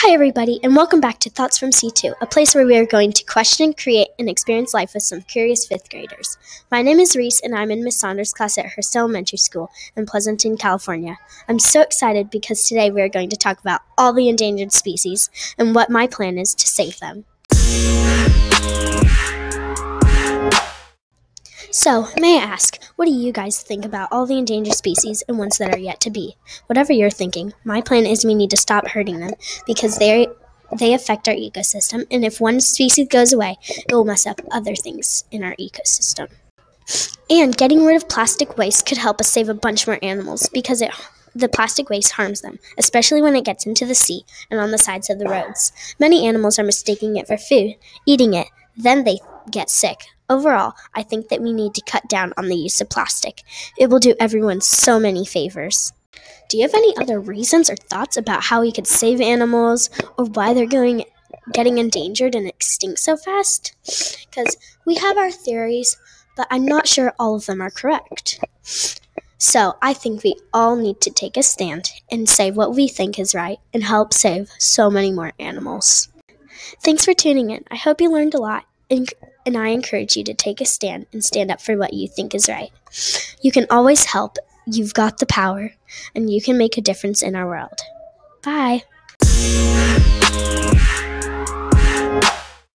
Hi, everybody, and welcome back to Thoughts from C2, a place where we are going to question, create, and experience life with some curious fifth graders. My name is Reese, and I'm in Miss Saunders' class at Hearst Elementary School in Pleasanton, California. I'm so excited because today we are going to talk about all the endangered species and what my plan is to save them. So, may I ask, what do you guys think about all the endangered species and ones that are yet to be? Whatever you're thinking, my plan is we need to stop hurting them because they they affect our ecosystem, and if one species goes away, it will mess up other things in our ecosystem. And getting rid of plastic waste could help us save a bunch more animals because it the plastic waste harms them, especially when it gets into the sea and on the sides of the roads. Many animals are mistaking it for food, eating it, then they get sick. Overall, I think that we need to cut down on the use of plastic. It will do everyone so many favors. Do you have any other reasons or thoughts about how we could save animals or why they're going getting endangered and extinct so fast? Because we have our theories, but I'm not sure all of them are correct. So I think we all need to take a stand and say what we think is right and help save so many more animals. Thanks for tuning in. I hope you learned a lot and, and I encourage you to take a stand and stand up for what you think is right. You can always help. You've got the power, and you can make a difference in our world. Bye.